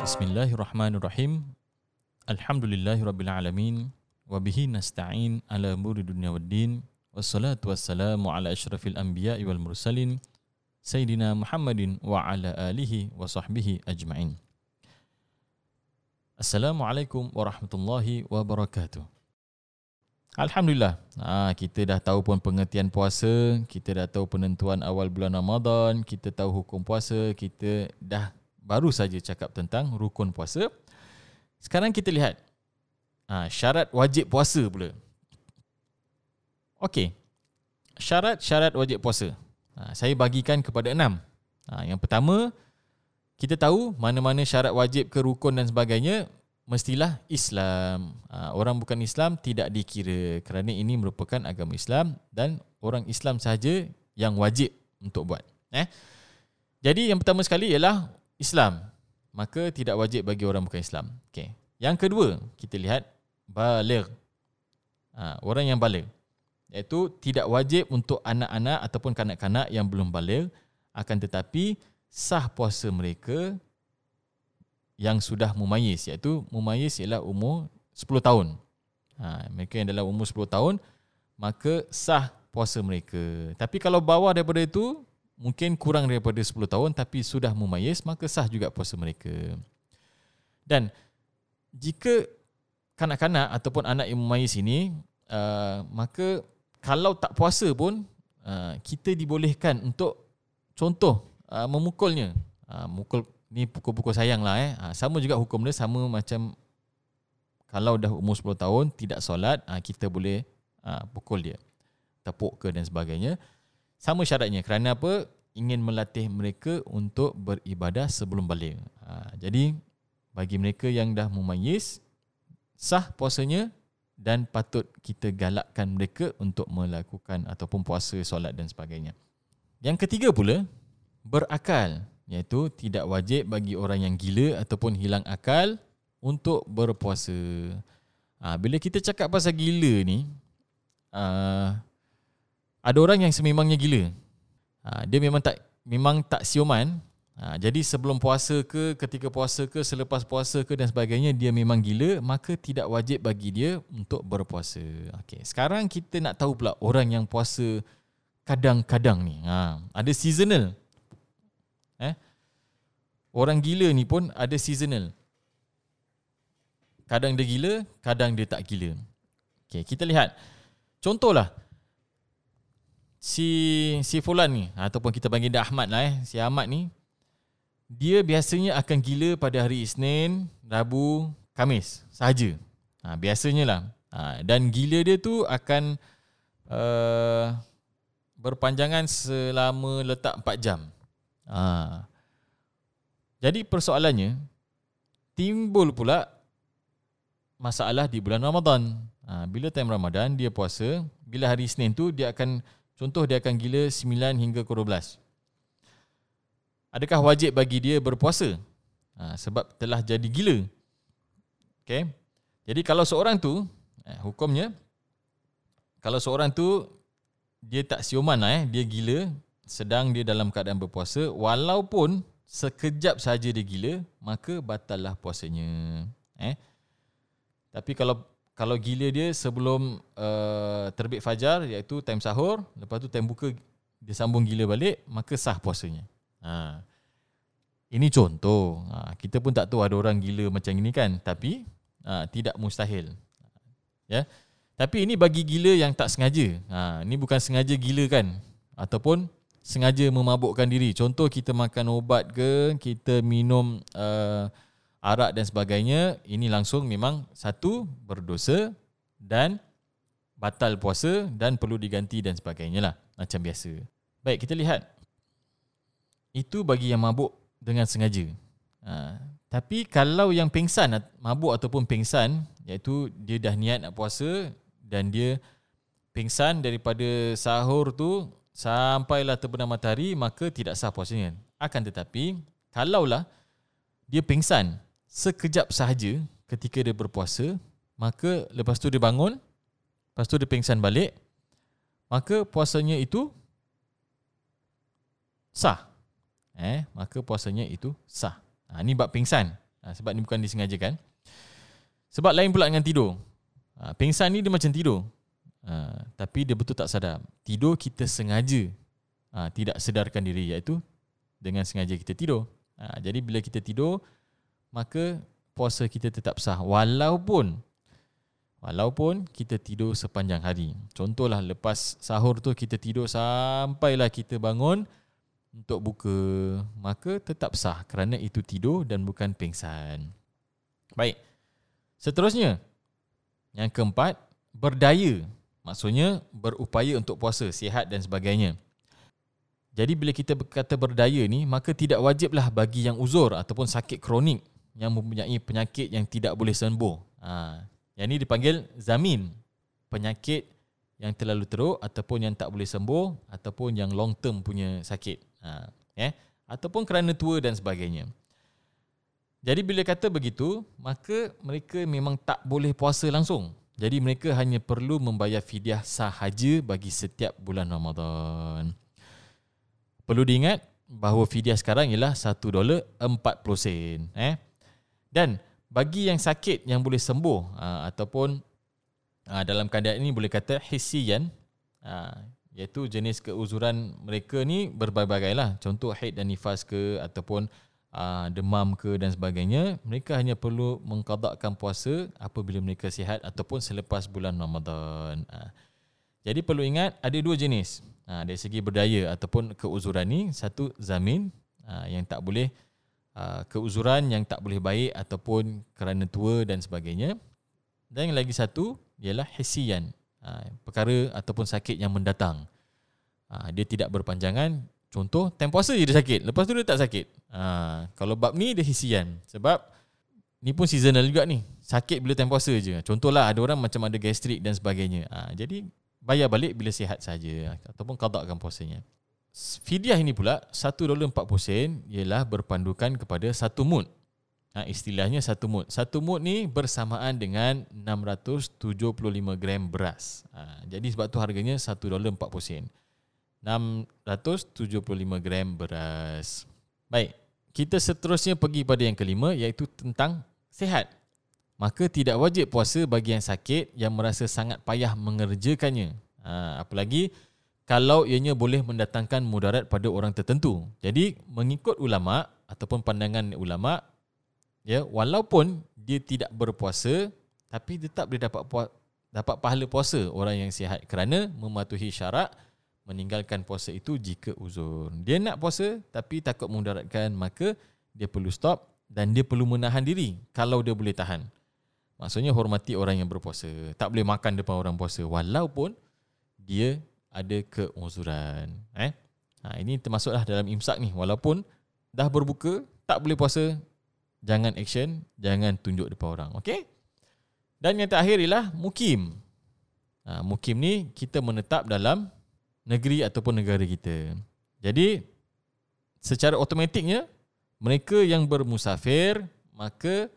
Bismillahirrahmanirrahim. Alhamdulillahirabbil wa bihi nasta'in ala umuri dunya waddin. Wassalatu wassalamu ala asyrafil anbiya'i wal mursalin sayyidina Muhammadin wa ala alihi wa sahbihi ajma'in. Assalamualaikum warahmatullahi wabarakatuh. Alhamdulillah, ha, kita dah tahu pun pengertian puasa, kita dah tahu penentuan awal bulan Ramadan, kita tahu hukum puasa, kita dah baru saja cakap tentang rukun puasa. Sekarang kita lihat ha, syarat wajib puasa pula. Okey. Syarat-syarat wajib puasa. Ha, saya bagikan kepada enam. Ha, yang pertama, kita tahu mana-mana syarat wajib ke rukun dan sebagainya mestilah Islam. Ha, orang bukan Islam tidak dikira kerana ini merupakan agama Islam dan orang Islam sahaja yang wajib untuk buat. Eh? Jadi yang pertama sekali ialah Islam maka tidak wajib bagi orang bukan Islam. Okay. Yang kedua, kita lihat baligh. Ha, orang yang baligh iaitu tidak wajib untuk anak-anak ataupun kanak-kanak yang belum baligh akan tetapi sah puasa mereka yang sudah mumayyiz iaitu mumayyiz ialah umur 10 tahun. Ha, mereka yang dalam umur 10 tahun maka sah puasa mereka. Tapi kalau bawah daripada itu mungkin kurang daripada 10 tahun tapi sudah mumayyiz maka sah juga puasa mereka. Dan jika kanak-kanak ataupun anak yang mumayyiz ini uh, maka kalau tak puasa pun uh, kita dibolehkan untuk contoh uh, memukulnya. Uh, mukul ni pukul-pukul sayang lah eh. Uh, sama juga hukum dia sama macam kalau dah umur 10 tahun tidak solat uh, kita boleh uh, pukul dia. Tepuk ke dan sebagainya. Sama syaratnya kerana apa? Ingin melatih mereka untuk beribadah sebelum balik. Ha, jadi bagi mereka yang dah mumayyiz sah puasanya dan patut kita galakkan mereka untuk melakukan ataupun puasa, solat dan sebagainya. Yang ketiga pula berakal iaitu tidak wajib bagi orang yang gila ataupun hilang akal untuk berpuasa. Ha, bila kita cakap pasal gila ni, uh, ada orang yang sememangnya gila. Ha, dia memang tak memang tak siuman. Ha, jadi sebelum puasa ke, ketika puasa ke, selepas puasa ke dan sebagainya dia memang gila, maka tidak wajib bagi dia untuk berpuasa. Okey, sekarang kita nak tahu pula orang yang puasa kadang-kadang ni. Ha, ada seasonal. Eh? Orang gila ni pun ada seasonal. Kadang dia gila, kadang dia tak gila. Okey, kita lihat. Contohlah, si si Fulan ni ataupun kita panggil dia Ahmad lah eh si Ahmad ni dia biasanya akan gila pada hari Isnin, Rabu, Kamis sahaja. Ha, biasanya lah. Ha, dan gila dia tu akan uh, berpanjangan selama letak 4 jam. Ha. Jadi persoalannya, timbul pula masalah di bulan Ramadan. Ha, bila time Ramadan, dia puasa. Bila hari Isnin tu, dia akan Contoh dia akan gila 9 hingga ke 12. Adakah wajib bagi dia berpuasa? Ha, sebab telah jadi gila. Okay. Jadi kalau seorang tu, eh, hukumnya, kalau seorang tu, dia tak siuman lah eh, dia gila, sedang dia dalam keadaan berpuasa, walaupun sekejap saja dia gila, maka batallah puasanya. Eh. Tapi kalau kalau gila dia sebelum uh, terbit fajar iaitu time sahur lepas tu time buka dia sambung gila balik maka sah puasanya ha. ini contoh ha. kita pun tak tahu ada orang gila macam ini kan tapi ha, tidak mustahil ya tapi ini bagi gila yang tak sengaja ha. ini bukan sengaja gila kan ataupun sengaja memabukkan diri contoh kita makan ubat ke kita minum uh, arak dan sebagainya ini langsung memang satu berdosa dan batal puasa dan perlu diganti dan sebagainya lah macam biasa. Baik kita lihat itu bagi yang mabuk dengan sengaja. Ha, tapi kalau yang pingsan mabuk ataupun pingsan iaitu dia dah niat nak puasa dan dia pingsan daripada sahur tu sampailah terbenam matahari maka tidak sah puasanya. Akan tetapi kalaulah dia pingsan sekejap sahaja ketika dia berpuasa, maka lepas tu dia bangun, lepas tu dia pingsan balik, maka puasanya itu sah. Eh, maka puasanya itu sah. Ha, ini bab pingsan. Ha, sebab ni bukan disengajakan. Sebab lain pula dengan tidur. Ha, pingsan ni dia macam tidur. Ha, tapi dia betul tak sadar. Tidur kita sengaja ha, tidak sedarkan diri iaitu dengan sengaja kita tidur. Ha, jadi bila kita tidur, maka puasa kita tetap sah. Walaupun Walaupun kita tidur sepanjang hari. Contohlah lepas sahur tu kita tidur sampailah kita bangun untuk buka. Maka tetap sah kerana itu tidur dan bukan pingsan. Baik. Seterusnya. Yang keempat, berdaya. Maksudnya berupaya untuk puasa, sihat dan sebagainya. Jadi bila kita berkata berdaya ni, maka tidak wajiblah bagi yang uzur ataupun sakit kronik yang mempunyai penyakit yang tidak boleh sembuh. Ha, yang ni dipanggil zamin. Penyakit yang terlalu teruk ataupun yang tak boleh sembuh ataupun yang long term punya sakit. Ha, eh? Ataupun kerana tua dan sebagainya. Jadi bila kata begitu, maka mereka memang tak boleh puasa langsung. Jadi mereka hanya perlu membayar fidyah sahaja bagi setiap bulan Ramadan. Perlu diingat bahawa fidyah sekarang ialah 1 dolar 40 sen. Eh? Dan bagi yang sakit yang boleh sembuh uh, ataupun uh, dalam keadaan ini boleh kata hisian uh, iaitu jenis keuzuran mereka ni berbagai-bagai lah. Contoh haid dan nifas ke ataupun uh, demam ke dan sebagainya mereka hanya perlu mengkadakkan puasa apabila mereka sihat ataupun selepas bulan Ramadan. Uh, jadi perlu ingat ada dua jenis. Uh, dari segi berdaya ataupun keuzuran ni satu zamin uh, yang tak boleh Uh, keuzuran yang tak boleh baik ataupun kerana tua dan sebagainya. Dan yang lagi satu ialah hisian, uh, perkara ataupun sakit yang mendatang. Uh, dia tidak berpanjangan. Contoh, time puasa je dia sakit. Lepas tu dia tak sakit. Kalau bab ni dia hisian. Sebab ni pun seasonal juga ni. Sakit bila time puasa je. Contohlah ada orang macam ada gastrik dan sebagainya. Jadi bayar balik bila sihat saja ataupun kadakkan puasanya. Fidyah ini pula 1 dolar 40 sen ialah berpandukan kepada satu mud. Ha, istilahnya satu mud. Satu mud ni bersamaan dengan 675 gram beras. Ha, jadi sebab tu harganya 1 dolar 40 sen. 675 gram beras. Baik, kita seterusnya pergi pada yang kelima iaitu tentang sehat. Maka tidak wajib puasa bagi yang sakit yang merasa sangat payah mengerjakannya. Ha, apalagi kalau ianya boleh mendatangkan mudarat pada orang tertentu. Jadi mengikut ulama ataupun pandangan ulama ya walaupun dia tidak berpuasa tapi tetap dia dapat dapat pahala puasa orang yang sihat kerana mematuhi syarat meninggalkan puasa itu jika uzur. Dia nak puasa tapi takut mudaratkan maka dia perlu stop dan dia perlu menahan diri kalau dia boleh tahan. Maksudnya hormati orang yang berpuasa. Tak boleh makan depan orang puasa walaupun dia ada keuzuran. Eh? Ha, ini termasuklah dalam imsak ni. Walaupun dah berbuka, tak boleh puasa, jangan action, jangan tunjuk depan orang. Okay? Dan yang terakhir ialah mukim. Ha, mukim ni kita menetap dalam negeri ataupun negara kita. Jadi, secara otomatiknya, mereka yang bermusafir, maka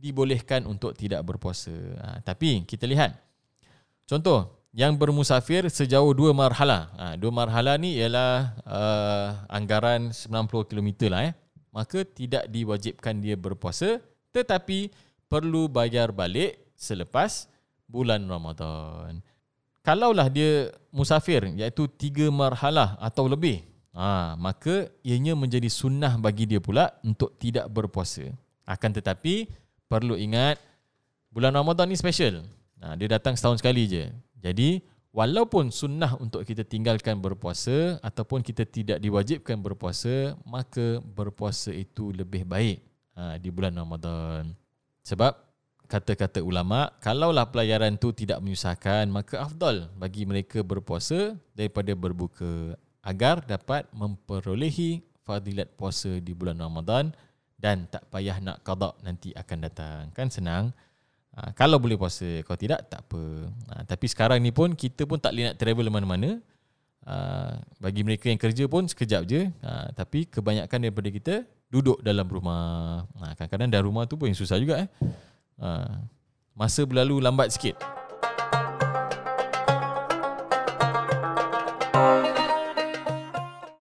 dibolehkan untuk tidak berpuasa. Ha, tapi kita lihat. Contoh, yang bermusafir sejauh dua marhala. Ha, dua marhala ni ialah uh, anggaran 90 km lah eh. Maka tidak diwajibkan dia berpuasa tetapi perlu bayar balik selepas bulan Ramadan. Kalaulah dia musafir iaitu tiga marhala atau lebih, ha, maka ianya menjadi sunnah bagi dia pula untuk tidak berpuasa. Akan tetapi perlu ingat bulan Ramadan ni special. Ha, dia datang setahun sekali je. Jadi walaupun sunnah untuk kita tinggalkan berpuasa ataupun kita tidak diwajibkan berpuasa, maka berpuasa itu lebih baik ha, di bulan Ramadan. Sebab kata-kata ulama, kalaulah pelayaran tu tidak menyusahkan, maka afdal bagi mereka berpuasa daripada berbuka agar dapat memperolehi fadilat puasa di bulan Ramadan dan tak payah nak qada nanti akan datang. Kan senang. Ha, kalau boleh puasa, kalau tidak tak apa. Ha, tapi sekarang ni pun kita pun tak boleh nak travel mana-mana. Ha, bagi mereka yang kerja pun sekejap je. Ha, tapi kebanyakan daripada kita duduk dalam rumah. Ha, kadang-kadang dalam rumah tu pun yang susah juga eh. Ha, masa berlalu lambat sikit.